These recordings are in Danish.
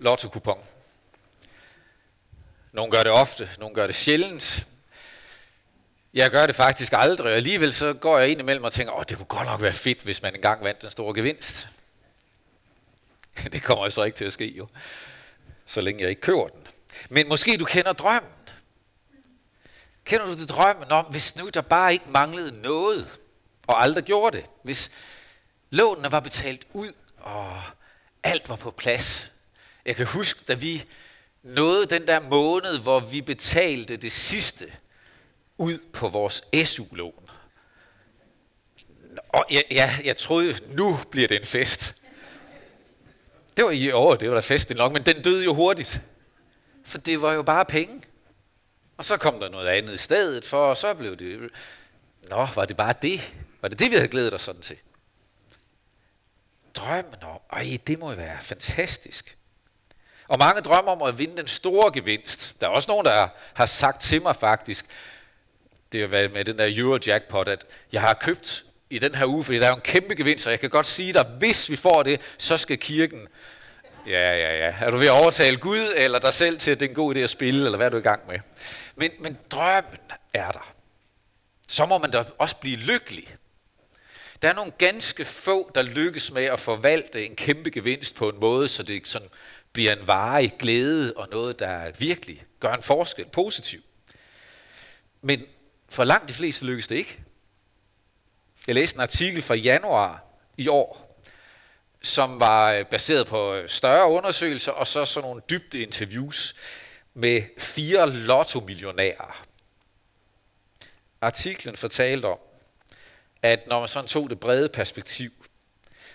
lotto-kupon. Nogle gør det ofte, nogle gør det sjældent. Jeg gør det faktisk aldrig, og alligevel så går jeg ind imellem og tænker, åh, det kunne godt nok være fedt, hvis man engang vandt den store gevinst. Det kommer så ikke til at ske jo, så længe jeg ikke køber den. Men måske du kender drømmen. Kender du det drømmen om, hvis nu der bare ikke manglede noget, og aldrig gjorde det? Hvis lånene var betalt ud, og alt var på plads. Jeg kan huske, da vi nåede den der måned, hvor vi betalte det sidste ud på vores SU-lån. Og jeg, jeg, jeg troede, nu bliver det en fest. Det var i år, det var da festen nok, men den døde jo hurtigt. For det var jo bare penge. Og så kom der noget andet i stedet for, og så blev det... Nå, var det bare det? Var det det, vi havde glædet os sådan til? Drømmen om, ej, det må jo være fantastisk. Og mange drømmer om at vinde den store gevinst. Der er også nogen, der har sagt til mig faktisk, det er med den der Eurojackpot, at jeg har købt i den her uge, fordi der er jo en kæmpe gevinst, og jeg kan godt sige dig, hvis vi får det, så skal kirken Ja, ja, ja. Er du ved at overtale Gud eller dig selv til, at det er en god idé at spille, eller hvad er du i gang med? Men, men drømmen er der. Så må man da også blive lykkelig. Der er nogle ganske få, der lykkes med at forvalte en kæmpe gevinst på en måde, så det sådan bliver en varig glæde og noget, der virkelig gør en forskel, positiv. Men for langt de fleste lykkes det ikke. Jeg læste en artikel fra januar i år, som var øh, baseret på øh, større undersøgelser, og så sådan nogle dybde interviews med fire lotto-millionærer. Artiklen fortalte om, at når man sådan tog det brede perspektiv,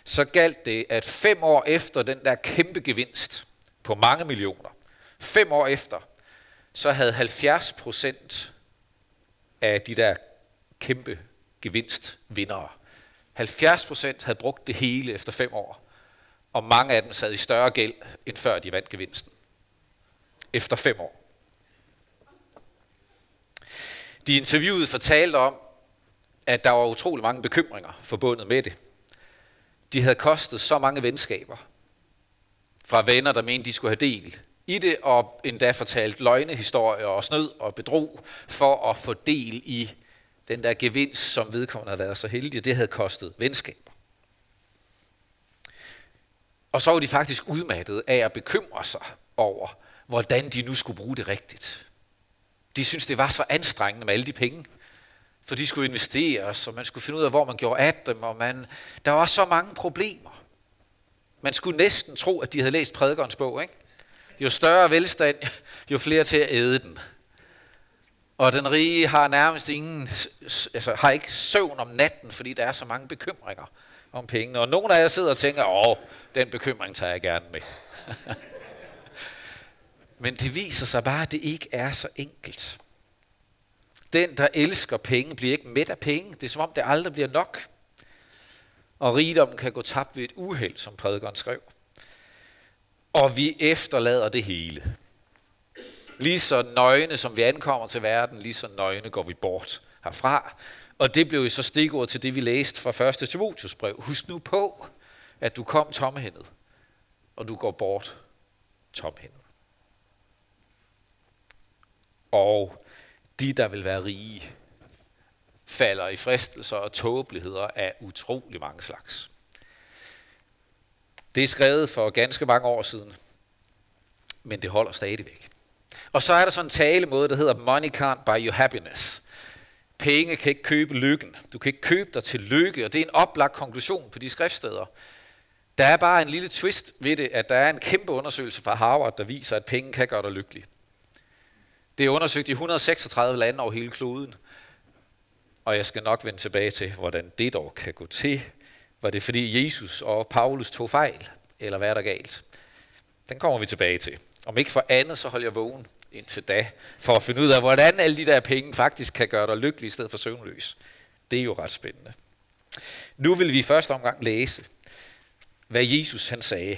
så galt det, at fem år efter den der kæmpe gevinst på mange millioner, fem år efter, så havde 70 procent af de der kæmpe gevinstvindere 70 procent havde brugt det hele efter fem år, og mange af dem sad i større gæld, end før de vandt gevinsten. Efter fem år. De interviewede fortalte om, at der var utrolig mange bekymringer forbundet med det. De havde kostet så mange venskaber fra venner, der mente, de skulle have del i det, og endda fortalt løgnehistorier og snød og bedrog for at få del i den der gevinst, som vedkommende havde været så heldig, det havde kostet venskaber. Og så var de faktisk udmattede af at bekymre sig over, hvordan de nu skulle bruge det rigtigt. De syntes, det var så anstrengende med alle de penge, for de skulle investeres, og man skulle finde ud af, hvor man gjorde af dem, og man, der var så mange problemer. Man skulle næsten tro, at de havde læst prædikernes bog. Ikke? Jo større velstand, jo flere til at æde den. Og den rige har nærmest ingen, altså har ikke søvn om natten, fordi der er så mange bekymringer om pengene. Og nogle af jer sidder og tænker, åh, den bekymring tager jeg gerne med. Men det viser sig bare, at det ikke er så enkelt. Den, der elsker penge, bliver ikke mæt af penge. Det er som om, det aldrig bliver nok. Og rigdommen kan gå tabt ved et uheld, som prædikeren skrev. Og vi efterlader det hele. Lige så nøgne, som vi ankommer til verden, lige så nøgne går vi bort herfra. Og det blev jo så stikord til det, vi læste fra 1. Timotius brev. Husk nu på, at du kom tomhændet, og du går bort tomhændet. Og de, der vil være rige, falder i fristelser og tåbeligheder af utrolig mange slags. Det er skrevet for ganske mange år siden, men det holder stadigvæk. Og så er der sådan en talemåde, der hedder Money can't buy you happiness. Penge kan ikke købe lykken. Du kan ikke købe dig til lykke, og det er en oplagt konklusion på de skriftsteder. Der er bare en lille twist ved det, at der er en kæmpe undersøgelse fra Harvard, der viser, at penge kan gøre dig lykkelig. Det er undersøgt i 136 lande over hele kloden. Og jeg skal nok vende tilbage til, hvordan det dog kan gå til. Var det fordi Jesus og Paulus tog fejl? Eller hvad er der galt? Den kommer vi tilbage til. Om ikke for andet, så holder jeg vågen indtil da, for at finde ud af, hvordan alle de der penge faktisk kan gøre dig lykkelig i stedet for søvnløs. Det er jo ret spændende. Nu vil vi i første omgang læse, hvad Jesus han sagde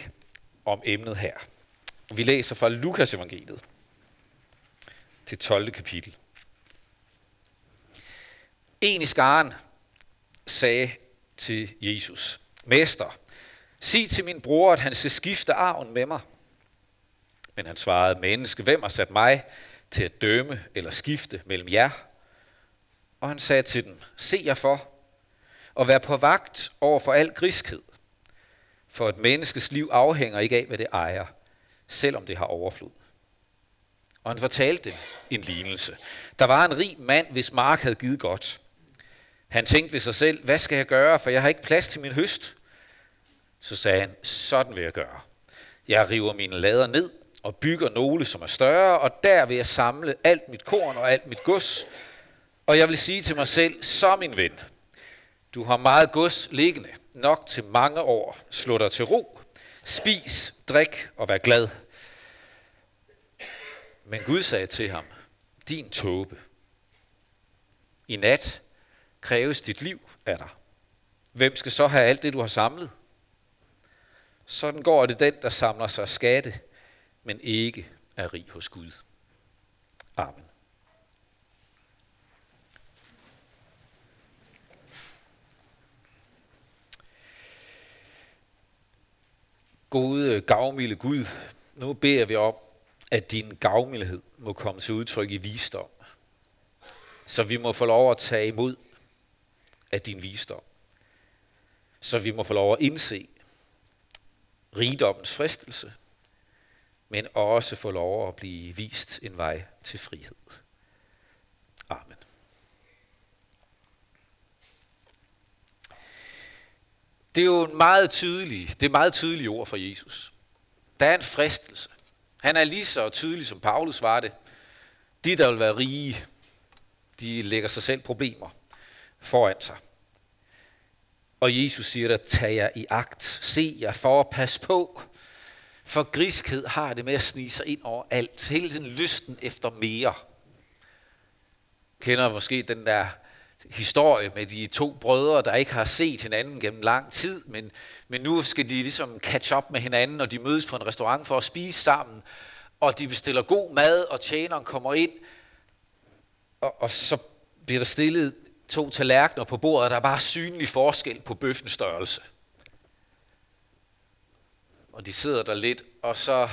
om emnet her. Vi læser fra Lukas evangeliet til 12. kapitel. En i skaren sagde til Jesus, Mester, sig til min bror, at han skal skifte arven med mig. Men han svarede, menneske, hvem har sat mig til at dømme eller skifte mellem jer? Og han sagde til dem, se jer for, og vær på vagt over for al griskhed. For et menneskes liv afhænger ikke af, hvad det ejer, selvom det har overflod. Og han fortalte dem en lignelse. Der var en rig mand, hvis mark havde givet godt. Han tænkte ved sig selv, hvad skal jeg gøre, for jeg har ikke plads til min høst. Så sagde han, sådan vil jeg gøre. Jeg river mine lader ned og bygger nogle, som er større, og der vil jeg samle alt mit korn og alt mit gods. Og jeg vil sige til mig selv, så min ven, du har meget gods liggende, nok til mange år. Slå dig til ro, spis, drik og vær glad. Men Gud sagde til ham, din tåbe, i nat kræves dit liv af dig. Hvem skal så have alt det, du har samlet? Sådan går det den, der samler sig skatte, men ikke er rig hos Gud. Amen. Gode, gavmilde Gud, nu beder vi om, at din gavmildhed må komme til udtryk i visdom. Så vi må få lov at tage imod af din visdom. Så vi må få lov at indse rigdommens fristelse, men også få lov at blive vist en vej til frihed. Amen. Det er jo en meget tydelig, det er meget tydelige ord fra Jesus. Der er en fristelse. Han er lige så tydelig, som Paulus var det. De, der vil være rige, de lægger sig selv problemer foran sig. Og Jesus siger der, tag jer i agt, se jer for, pas på. For griskhed har det med at snige sig ind over alt. Hele tiden lysten efter mere. Kender måske den der historie med de to brødre, der ikke har set hinanden gennem lang tid, men, men nu skal de ligesom catch up med hinanden, og de mødes på en restaurant for at spise sammen, og de bestiller god mad, og tjeneren kommer ind, og, og så bliver der stillet to tallerkener på bordet, og der er bare synlig forskel på bøffens størrelse. Og de sidder der lidt, og så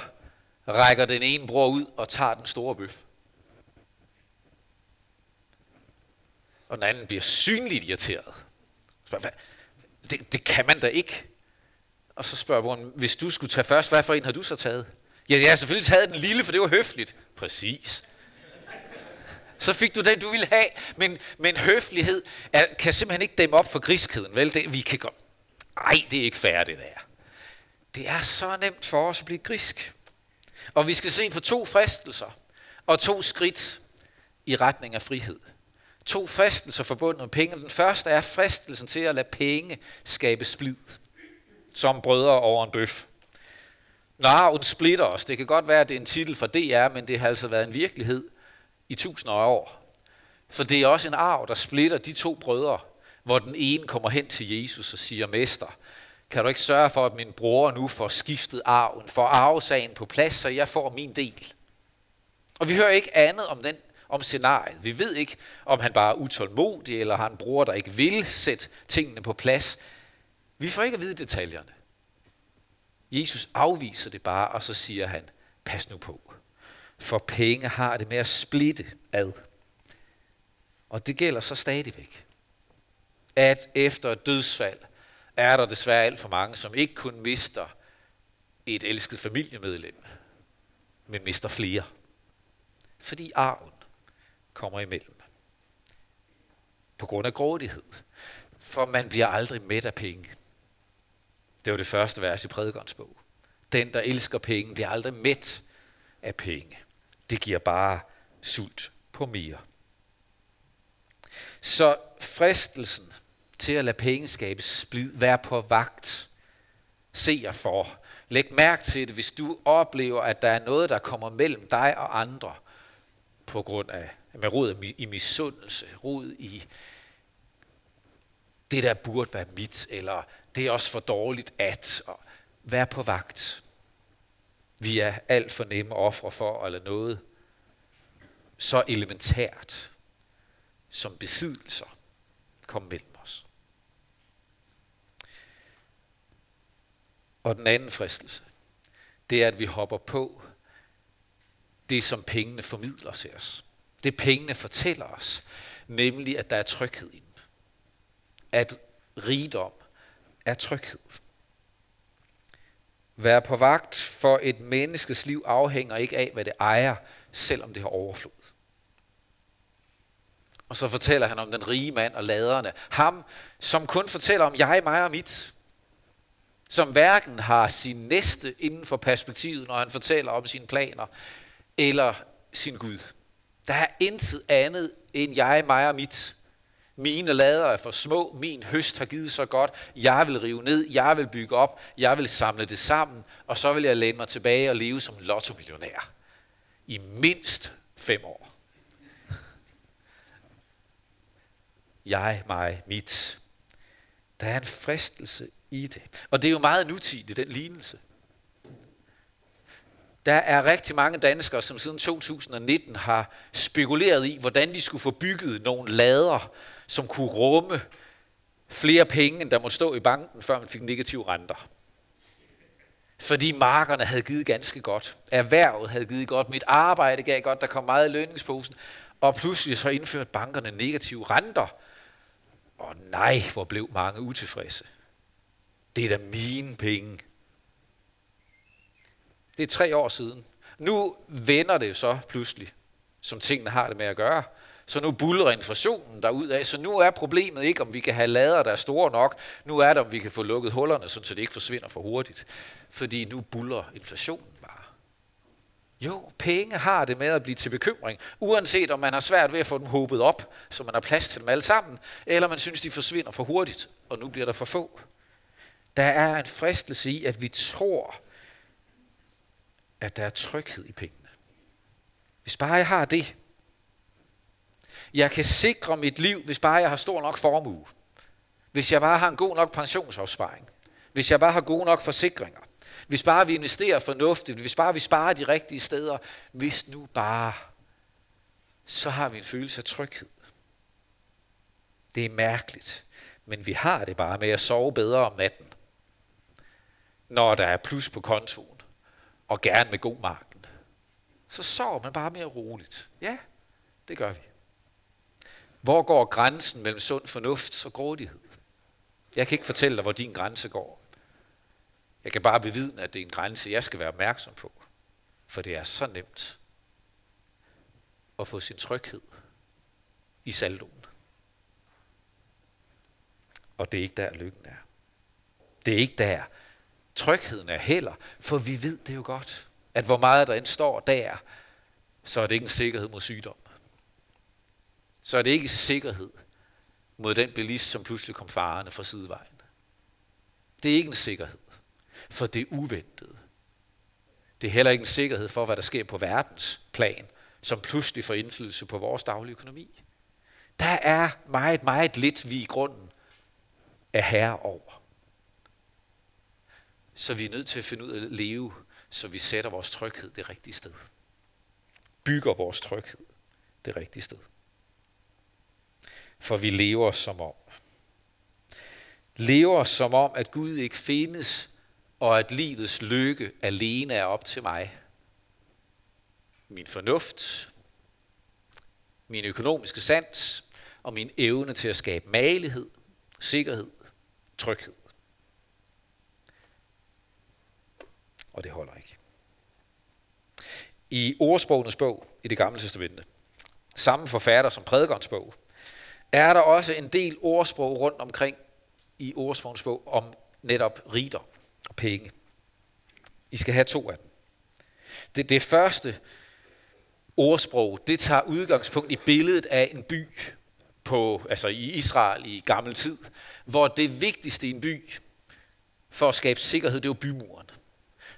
rækker den ene bror ud og tager den store bøf. Og den anden bliver synligt irriteret. Spørger, det, det kan man da ikke. Og så spørger broren, hvis du skulle tage først, hvad for en har du så taget? Ja, jeg har selvfølgelig taget den lille, for det var høfligt. Præcis. Så fik du den, du ville have. Men, men høflighed er, kan simpelthen ikke dæmme op for griskheden. Vel? Det, vi kan godt... Ej, det er ikke færdigt, det der. Det er så nemt for os at blive grisk. Og vi skal se på to fristelser og to skridt i retning af frihed. To fristelser forbundet med penge. Den første er fristelsen til at lade penge skabe splid, som brødre over en bøf. Narven splitter os, det kan godt være, at det er en titel for DR, men det har altså været en virkelighed i tusinder af år. For det er også en arv, der splitter de to brødre, hvor den ene kommer hen til Jesus og siger, Mester, kan du ikke sørge for, at min bror nu får skiftet arven, får arvesagen på plads, så jeg får min del? Og vi hører ikke andet om, den, om scenariet. Vi ved ikke, om han bare er utålmodig, eller har en bror, der ikke vil sætte tingene på plads. Vi får ikke at vide detaljerne. Jesus afviser det bare, og så siger han, pas nu på. For penge har det med at splitte ad. Og det gælder så stadigvæk. At efter et dødsfald er der desværre alt for mange, som ikke kun mister et elsket familiemedlem, men mister flere. Fordi arven kommer imellem. På grund af grådighed. For man bliver aldrig mæt af penge. Det var det første vers i prædikernes bog. Den, der elsker penge, bliver aldrig mæt af penge. Det giver bare sult på mere. Så fristelsen til at lade penge skabe splid, vær på vagt, se jer for. Læg mærke til det, hvis du oplever, at der er noget, der kommer mellem dig og andre, på grund af, med rod i misundelse, rod i det, der burde være mit, eller det er også for dårligt at, og vær på vagt. Vi er alt for nemme ofre for eller noget så elementært som besiddelser komme mellem os. Og den anden fristelse, det er, at vi hopper på det, som pengene formidler til os. Det pengene fortæller os, nemlig at der er tryghed i dem. At rigdom er tryghed. Vær på vagt for et menneskes liv afhænger ikke af, hvad det ejer, selvom det har overflod. Og så fortæller han om den rige mand og laderne. Ham, som kun fortæller om jeg, mig og mit. Som hverken har sin næste inden for perspektivet, når han fortæller om sine planer, eller sin Gud. Der er intet andet end jeg, mig og mit. Mine lader er for små, min høst har givet så godt, jeg vil rive ned, jeg vil bygge op, jeg vil samle det sammen, og så vil jeg læne mig tilbage og leve som lottomillionær. I mindst fem år. Jeg, mig, mit. Der er en fristelse i det. Og det er jo meget nutidigt, den lignelse. Der er rigtig mange danskere, som siden 2019 har spekuleret i, hvordan de skulle få bygget nogle lader, som kunne rumme flere penge, end der måtte stå i banken, før man fik negative renter. Fordi markerne havde givet ganske godt. Erhvervet havde givet godt. Mit arbejde gav godt. Der kom meget i lønningsposen. Og pludselig så indførte bankerne negative renter. Og nej, hvor blev mange utilfredse. Det er da mine penge. Det er tre år siden. Nu vender det så pludselig, som tingene har det med at gøre. Så nu buller inflationen af. Så nu er problemet ikke, om vi kan have lader, der er store nok. Nu er det, om vi kan få lukket hullerne, så det ikke forsvinder for hurtigt. Fordi nu buller inflationen bare. Jo, penge har det med at blive til bekymring, uanset om man har svært ved at få dem håbet op, så man har plads til dem alle sammen, eller man synes, de forsvinder for hurtigt, og nu bliver der for få. Der er en fristelse i, at vi tror, at der er tryghed i pengene. Hvis bare jeg har det, jeg kan sikre mit liv, hvis bare jeg har stor nok formue. Hvis jeg bare har en god nok pensionsopsparing. Hvis jeg bare har gode nok forsikringer. Hvis bare vi investerer fornuftigt. Hvis bare vi sparer de rigtige steder. Hvis nu bare, så har vi en følelse af tryghed. Det er mærkeligt. Men vi har det bare med at sove bedre om natten. Når der er plus på kontoen. Og gerne med god marken. Så sover man bare mere roligt. Ja, det gør vi. Hvor går grænsen mellem sund fornuft og grådighed? Jeg kan ikke fortælle dig, hvor din grænse går. Jeg kan bare bevidne, at det er en grænse, jeg skal være opmærksom på. For det er så nemt at få sin tryghed i saldoen. Og det er ikke der, lykken er. Det er ikke der, trygheden er heller, for vi ved det jo godt, at hvor meget der end står der, så er det ikke en sikkerhed mod sygdom så er det ikke sikkerhed mod den bilist, som pludselig kom farende fra sidevejen. Det er ikke en sikkerhed, for det er uventet. Det er heller ikke en sikkerhed for, hvad der sker på verdens plan, som pludselig får indflydelse på vores daglige økonomi. Der er meget, meget lidt, vi i grunden er herre over. Så vi er nødt til at finde ud af at leve, så vi sætter vores tryghed det rigtige sted. Bygger vores tryghed det rigtige sted for vi lever som om. Lever som om, at Gud ikke findes, og at livets lykke alene er op til mig. Min fornuft, min økonomiske sans og min evne til at skabe malighed, sikkerhed, tryghed. Og det holder ikke. I ordsprogenes bog i det gamle testamente, samme forfatter som prædikernes bog, er der også en del ordsprog rundt omkring i ordsprogenes bog om netop rider og penge. I skal have to af dem. Det, det første ordsprog, det tager udgangspunkt i billedet af en by på, altså i Israel i gammel tid, hvor det vigtigste i en by for at skabe sikkerhed, det var bymuren.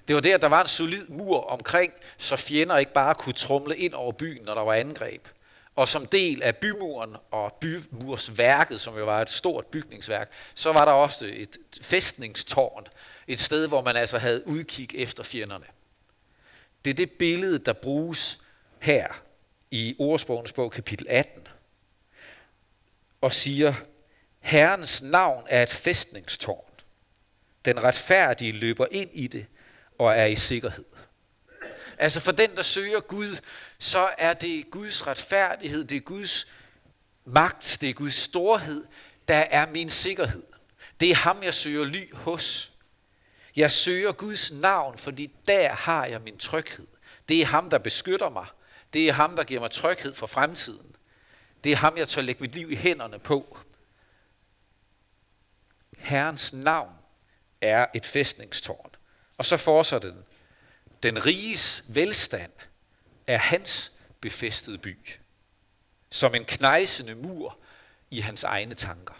Det var der, der var en solid mur omkring, så fjender ikke bare kunne trumle ind over byen, når der var angreb. Og som del af bymuren og bymursværket, som jo var et stort bygningsværk, så var der også et fæstningstårn. Et sted, hvor man altså havde udkig efter fjenderne. Det er det billede, der bruges her i ordsprogens bog kapitel 18. Og siger, Herrens navn er et fæstningstårn. Den retfærdige løber ind i det og er i sikkerhed. Altså for den, der søger Gud, så er det Guds retfærdighed, det er Guds magt, det er Guds storhed, der er min sikkerhed. Det er ham, jeg søger ly hos. Jeg søger Guds navn, fordi der har jeg min tryghed. Det er ham, der beskytter mig. Det er ham, der giver mig tryghed for fremtiden. Det er ham, jeg tør lægge mit liv i hænderne på. Herrens navn er et fæstningstårn. Og så fortsætter den. Den riges velstand er hans befæstede by. Som en knejsende mur i hans egne tanker.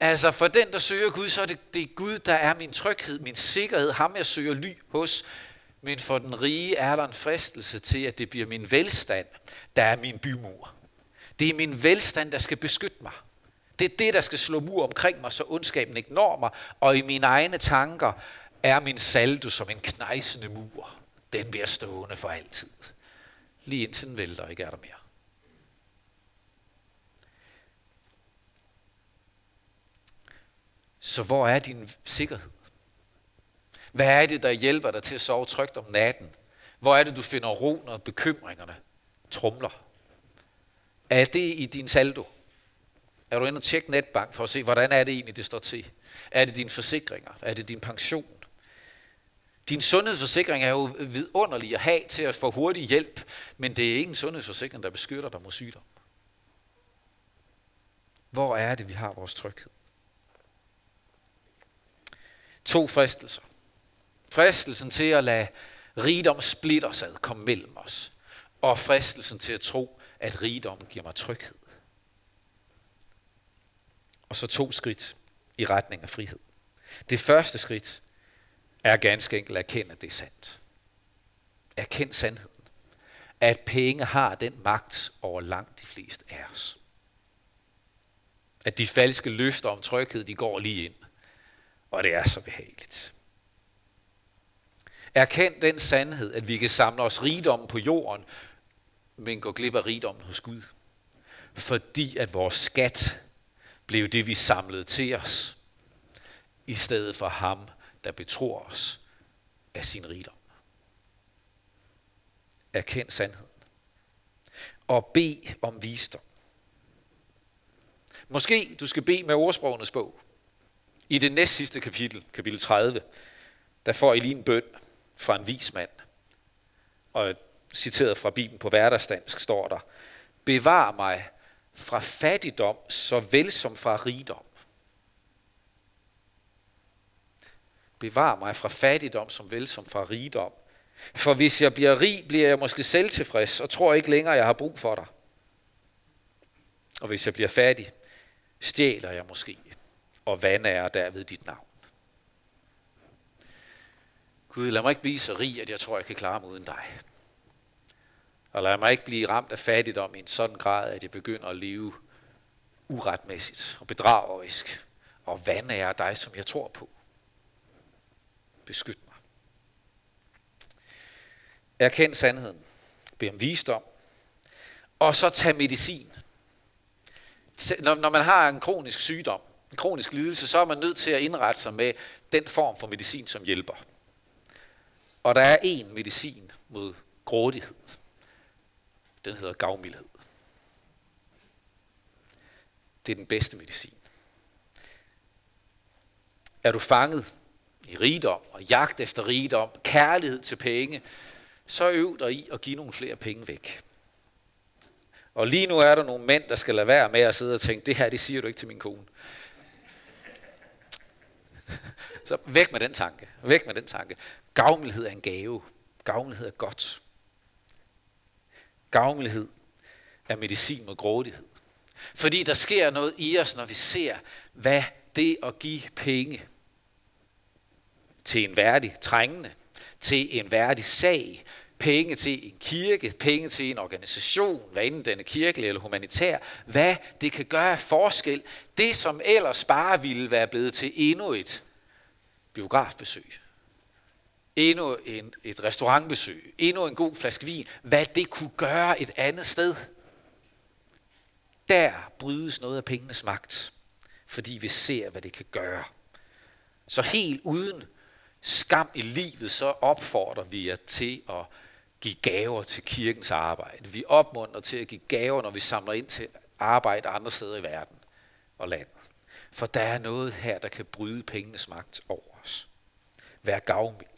Altså for den, der søger Gud, så er det, det er Gud, der er min tryghed, min sikkerhed, ham jeg søger ly hos. Men for den rige er der en fristelse til, at det bliver min velstand, der er min bymur. Det er min velstand, der skal beskytte mig. Det er det, der skal slå mur omkring mig, så ondskaben ikke når mig. Og i mine egne tanker er min saldo som en knejsende mur. Den bliver stående for altid. Lige indtil den vælter, ikke er der mere. Så hvor er din sikkerhed? Hvad er det, der hjælper dig til at sove trygt om natten? Hvor er det, du finder ro, når bekymringerne trumler? Er det i din saldo? Er du inde og tjekke netbank for at se, hvordan er det egentlig, det står til? Er det dine forsikringer? Er det din pension? Din sundhedsforsikring er jo vidunderlig at have til at få hurtig hjælp, men det er ikke en sundhedsforsikring, der beskytter dig mod sygdom. Hvor er det, vi har vores tryghed? To fristelser. Fristelsen til at lade rigdom splitter sig komme mellem os. Og fristelsen til at tro, at rigdom giver mig tryghed. Og så to skridt i retning af frihed. Det første skridt er ganske enkelt at erkende, at det er sandt. Erkend sandheden. At penge har den magt over langt de fleste af os. At de falske løfter om tryghed, de går lige ind. Og det er så behageligt. Erkend den sandhed, at vi kan samle os rigdommen på jorden, men gå glip af rigdommen hos Gud. Fordi at vores skat blev det, vi samlede til os, i stedet for ham, der betror os af sin rigdom. Erkend sandheden. Og bed om visdom. Måske du skal bede med ordsprogenes bog. I det næst sidste kapitel, kapitel 30, der får I lige en bøn fra en vis mand. Og citeret fra Bibelen på hverdagsdansk står der, Bevar mig fra fattigdom, såvel som fra rigdom. Bevar mig fra fattigdom, som vel som fra rigdom. For hvis jeg bliver rig, bliver jeg måske selvtilfreds og tror ikke længere, jeg har brug for dig. Og hvis jeg bliver fattig, stjæler jeg måske og er derved dit navn. Gud, lad mig ikke blive så rig, at jeg tror, jeg kan klare mig uden dig. Og lad mig ikke blive ramt af fattigdom i en sådan grad, at jeg begynder at leve uretmæssigt og bedragerisk og er dig, som jeg tror på. Beskyt mig. Erkend sandheden. Bed om visdom. Og så tag medicin. Når man har en kronisk sygdom, en kronisk lidelse, så er man nødt til at indrette sig med den form for medicin, som hjælper. Og der er en medicin mod grådighed. Den hedder gavmildhed. Det er den bedste medicin. Er du fanget i rigdom og jagt efter rigdom, kærlighed til penge, så øv dig i at give nogle flere penge væk. Og lige nu er der nogle mænd, der skal lade være med at sidde og tænke, det her, det siger du ikke til min kone. Så væk med den tanke. Væk med den tanke. Gavmildhed er en gave. Gavmildhed er godt. Gavmildhed er medicin mod grådighed. Fordi der sker noget i os, når vi ser, hvad det at give penge til en værdig trængende, til en værdig sag, penge til en kirke, penge til en organisation, hvad enten den er kirkelig eller humanitær, hvad det kan gøre af forskel. Det, som ellers bare ville være blevet til endnu et biografbesøg, endnu en, et restaurantbesøg, endnu en god flaske vin, hvad det kunne gøre et andet sted. Der brydes noget af pengenes magt, fordi vi ser, hvad det kan gøre. Så helt uden skam i livet, så opfordrer vi jer til at give gaver til kirkens arbejde. Vi opmuntrer til at give gaver, når vi samler ind til arbejde andre steder i verden og landet. For der er noget her, der kan bryde pengenes magt over os. Vær gavmild.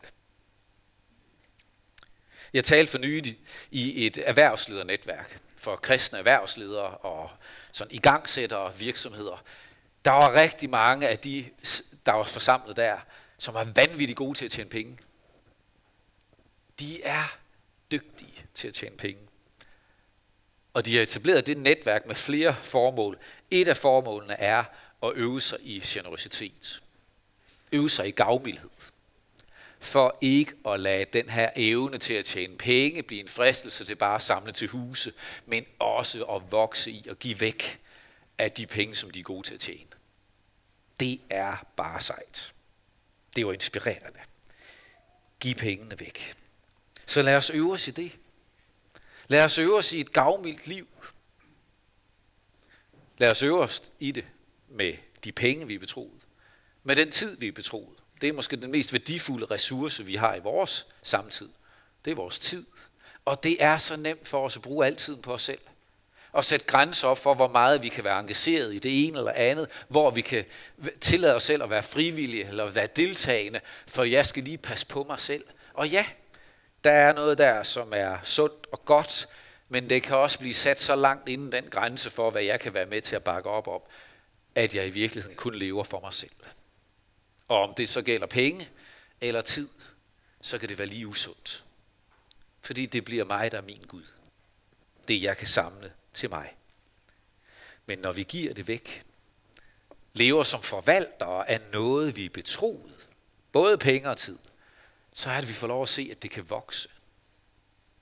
Jeg talte for nylig i et erhvervsledernetværk for kristne erhvervsledere og sådan igangsættere virksomheder. Der var rigtig mange af de, der var forsamlet der, som var vanvittigt gode til at tjene penge. De er dygtige til at tjene penge. Og de har etableret det netværk med flere formål. Et af formålene er at øve sig i generositet. Øve sig i gavmildhed. For ikke at lade den her evne til at tjene penge blive en fristelse til bare at samle til huse, men også at vokse i og give væk af de penge, som de er gode til at tjene. Det er bare sejt. Det var inspirerende. Giv pengene væk. Så lad os øve os i det. Lad os øve os i et gavmildt liv. Lad os øve os i det med de penge, vi er betroet. Med den tid, vi er betroet. Det er måske den mest værdifulde ressource, vi har i vores samtid. Det er vores tid. Og det er så nemt for os at bruge al tiden på os selv. Og sætte grænser op for, hvor meget vi kan være engageret i det ene eller andet. Hvor vi kan tillade os selv at være frivillige eller være deltagende. For jeg skal lige passe på mig selv. Og ja, der er noget der, som er sundt og godt, men det kan også blive sat så langt inden den grænse for, hvad jeg kan være med til at bakke op om, at jeg i virkeligheden kun lever for mig selv. Og om det så gælder penge eller tid, så kan det være lige usundt. Fordi det bliver mig, der er min Gud. Det jeg kan samle til mig. Men når vi giver det væk, lever som forvaltere af noget, vi er betroet, både penge og tid, så er det, vi får lov at se, at det kan vokse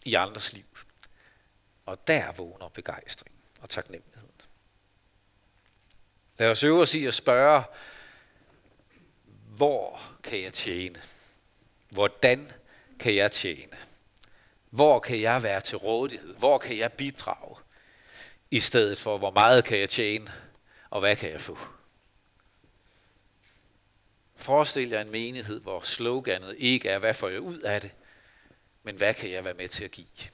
i andres liv. Og der vågner begejstring og taknemmeligheden. Lad os øve os i at spørge, hvor kan jeg tjene? Hvordan kan jeg tjene? Hvor kan jeg være til rådighed? Hvor kan jeg bidrage? I stedet for, hvor meget kan jeg tjene? Og hvad kan jeg få? Forestil jer en menighed, hvor sloganet ikke er, hvad får jeg ud af det, men hvad kan jeg være med til at give?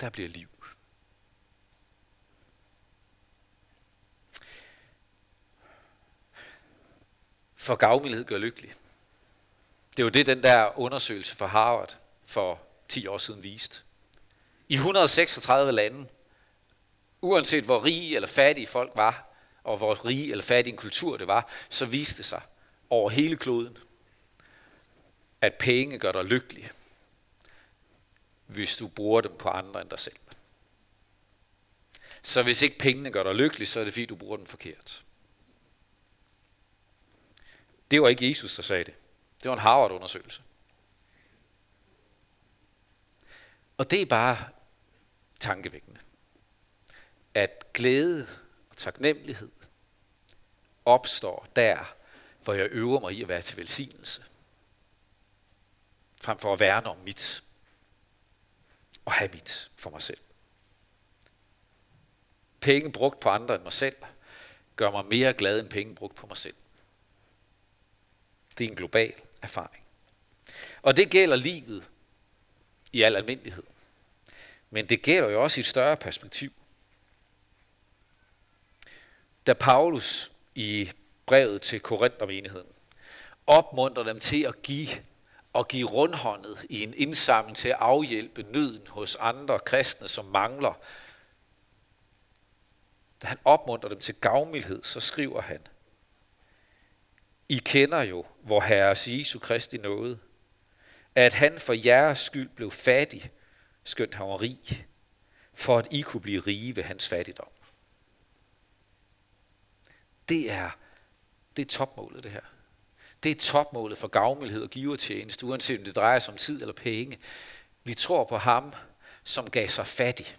Der bliver liv. For gavmildhed gør lykkelig. Det var det, den der undersøgelse fra Harvard for 10 år siden viste. I 136 lande, uanset hvor rige eller fattige folk var, og hvor rige eller fattige en kultur det var, så viste det sig over hele kloden, at penge gør dig lykkelig, hvis du bruger dem på andre end dig selv. Så hvis ikke pengene gør dig lykkelig, så er det fordi, du bruger dem forkert. Det var ikke Jesus, der sagde det. Det var en Harvard-undersøgelse. Og det er bare tankevækkende. At glæde og taknemmelighed opstår der, hvor jeg øver mig i at være til velsignelse. Frem for at værne om mit. Og have mit for mig selv. Penge brugt på andre end mig selv, gør mig mere glad end penge brugt på mig selv. Det er en global erfaring. Og det gælder livet i al almindelighed. Men det gælder jo også i et større perspektiv. Da Paulus i brevet til Korinthermenigheden opmuntrer dem til at give og give rundhåndet i en indsamling til at afhjælpe nøden hos andre kristne, som mangler. Da han opmuntrer dem til gavmildhed, så skriver han, i kender jo, hvor Herres Jesu Kristi nåde, at han for jeres skyld blev fattig, skønt han var rig, for at I kunne blive rige ved hans fattigdom. Det er, det er topmålet, det her. Det er topmålet for gavmildhed og givertjeneste, uanset om det drejer sig om tid eller penge. Vi tror på ham, som gav sig fattig.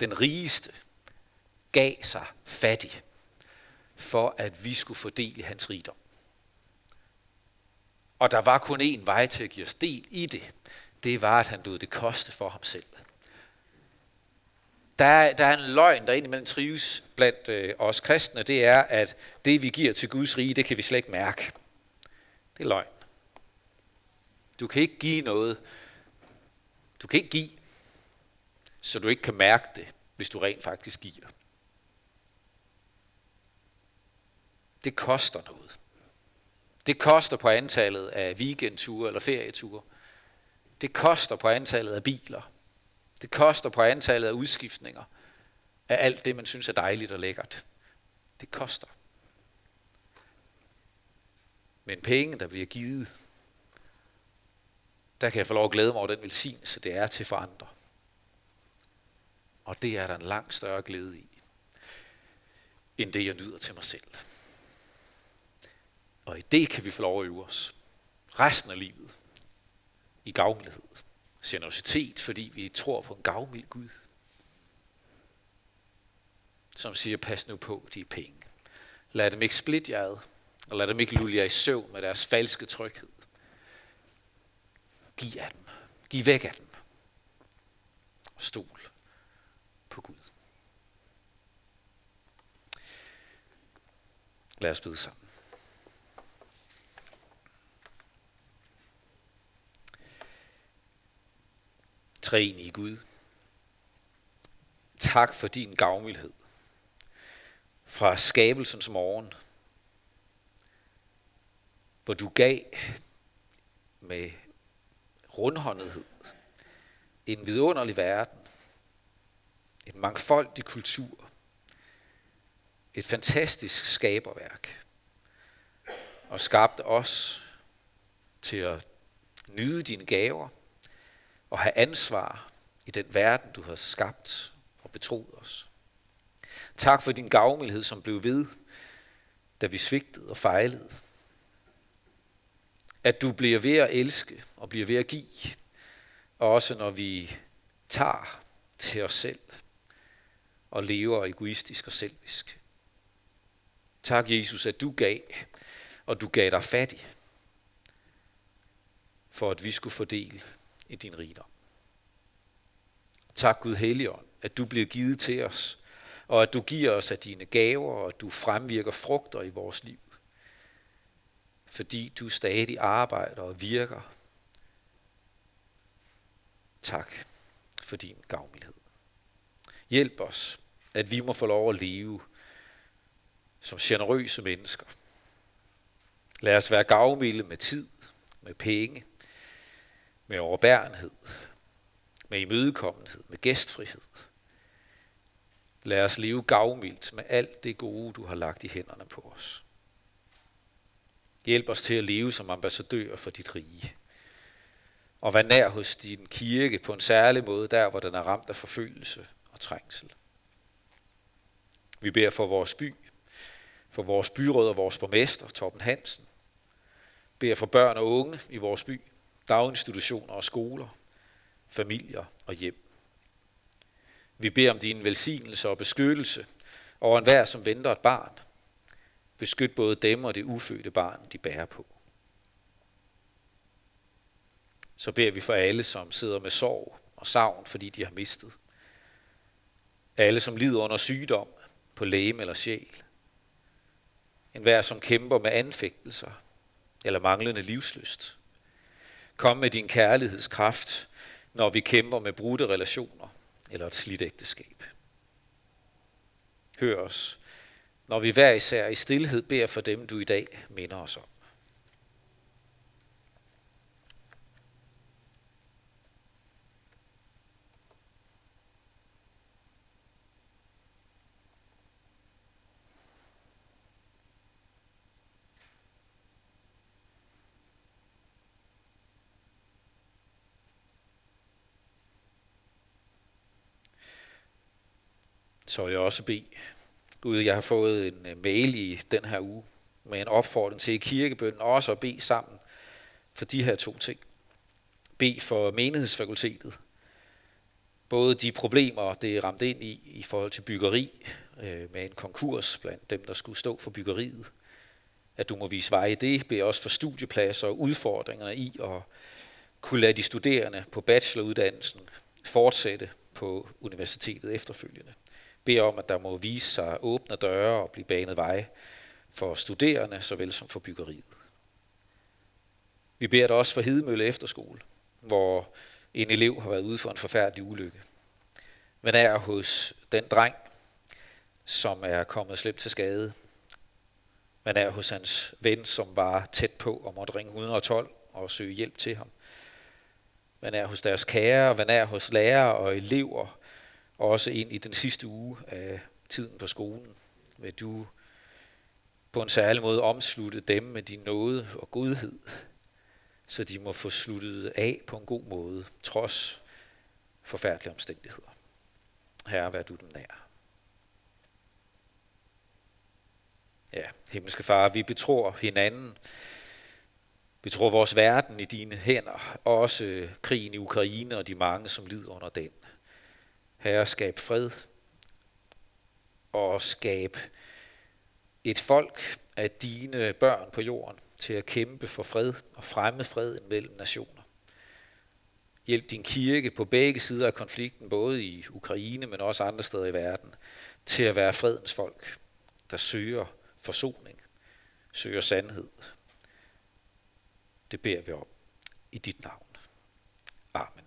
Den rigeste gav sig fattig, for at vi skulle fordele hans rigdom. Og der var kun én vej til at give os del i det. Det var, at han lod det koste for ham selv. Der er, der er en løgn, der indimellem trives blandt øh, os kristne, det er, at det vi giver til Guds rige, det kan vi slet ikke mærke. Det er løgn. Du kan ikke give noget. Du kan ikke give, så du ikke kan mærke det, hvis du rent faktisk giver. Det koster noget. Det koster på antallet af weekendture eller ferieture. Det koster på antallet af biler. Det koster på antallet af udskiftninger af alt det, man synes er dejligt og lækkert. Det koster. Men penge, der bliver givet, der kan jeg få lov at glæde mig over den velsignelse, det er til for andre. Og det er der en langt større glæde i, end det jeg nyder til mig selv. Og i det kan vi få lov at øve os. Resten af livet. I gavmildhed. Generositet, fordi vi tror på en gavmild Gud. Som siger, pas nu på de penge. Lad dem ikke splitte jer ad, og lad dem ikke lulle jer i søvn med deres falske tryghed. Giv af dem. Giv væk af dem. Og stol på Gud. Lad os bede sammen. I Gud. Tak for din gavmildhed. Fra skabelsens morgen, hvor du gav med rundhåndethed en vidunderlig verden, en mangfoldig kultur, et fantastisk skaberværk, og skabte os til at nyde dine gaver – og have ansvar i den verden, du har skabt og betroet os. Tak for din gavmildhed, som blev ved, da vi svigtede og fejlede. At du bliver ved at elske og bliver ved at give, også når vi tager til os selv og lever egoistisk og selvisk. Tak, Jesus, at du gav, og du gav dig fattig, for at vi skulle fordele i din rigdom. Tak Gud Helligånd, at du bliver givet til os, og at du giver os af dine gaver, og at du fremvirker frugter i vores liv. Fordi du stadig arbejder og virker. Tak for din gavmildhed. Hjælp os, at vi må få lov at leve som generøse mennesker. Lad os være gavmilde med tid, med penge, med overbærenhed, med imødekommenhed, med gæstfrihed. Lad os leve gavmildt med alt det gode, du har lagt i hænderne på os. Hjælp os til at leve som ambassadører for dit rige. Og vær nær hos din kirke på en særlig måde, der hvor den er ramt af forfølgelse og trængsel. Vi beder for vores by, for vores byråd og vores borgmester, Torben Hansen. Beder for børn og unge i vores by, daginstitutioner og skoler, familier og hjem. Vi beder om din velsignelse og beskyttelse over enhver, som venter et barn. Beskyt både dem og det ufødte barn, de bærer på. Så beder vi for alle, som sidder med sorg og savn, fordi de har mistet. Alle, som lider under sygdom på læge eller sjæl. En hver, som kæmper med anfægtelser eller manglende livsløst. Kom med din kærlighedskraft, når vi kæmper med brudte relationer eller et slidt ægteskab. Hør os, når vi hver især i stillhed beder for dem, du i dag minder os om. Så vil jeg også bede. Gud, jeg har fået en øh, mail i den her uge med en opfordring til kirkebønden også at bede sammen for de her to ting. Be for menighedsfakultetet. Både de problemer, det er ramt ind i i forhold til byggeri, øh, med en konkurs blandt dem, der skulle stå for byggeriet. At du må vise vej i det. Be også for studiepladser og udfordringerne i at kunne lade de studerende på bacheloruddannelsen fortsætte på universitetet efterfølgende. Beder om, at der må vise sig åbne døre og blive banet vej for studerende, såvel som for byggeriet. Vi beder dig også for Hedemølle Efterskole, hvor en elev har været ude for en forfærdelig ulykke. Men er hos den dreng, som er kommet slemt til skade. Man er hos hans ven, som var tæt på og måtte ringe 112 og søge hjælp til ham. Man er hos deres kære, man er hos lærere og elever, også ind i den sidste uge af tiden på skolen. Vil du på en særlig måde omslutte dem med din nåde og godhed, så de må få sluttet af på en god måde, trods forfærdelige omstændigheder. Herre, vær du dem nær. Ja, himmelske far, vi betror hinanden. Vi tror vores verden i dine hænder, også krigen i Ukraine og de mange, som lider under den. Herre, skab fred og skab et folk af dine børn på jorden til at kæmpe for fred og fremme freden mellem nationer. Hjælp din kirke på begge sider af konflikten, både i Ukraine, men også andre steder i verden, til at være fredens folk, der søger forsoning, søger sandhed. Det beder vi om i dit navn. Amen.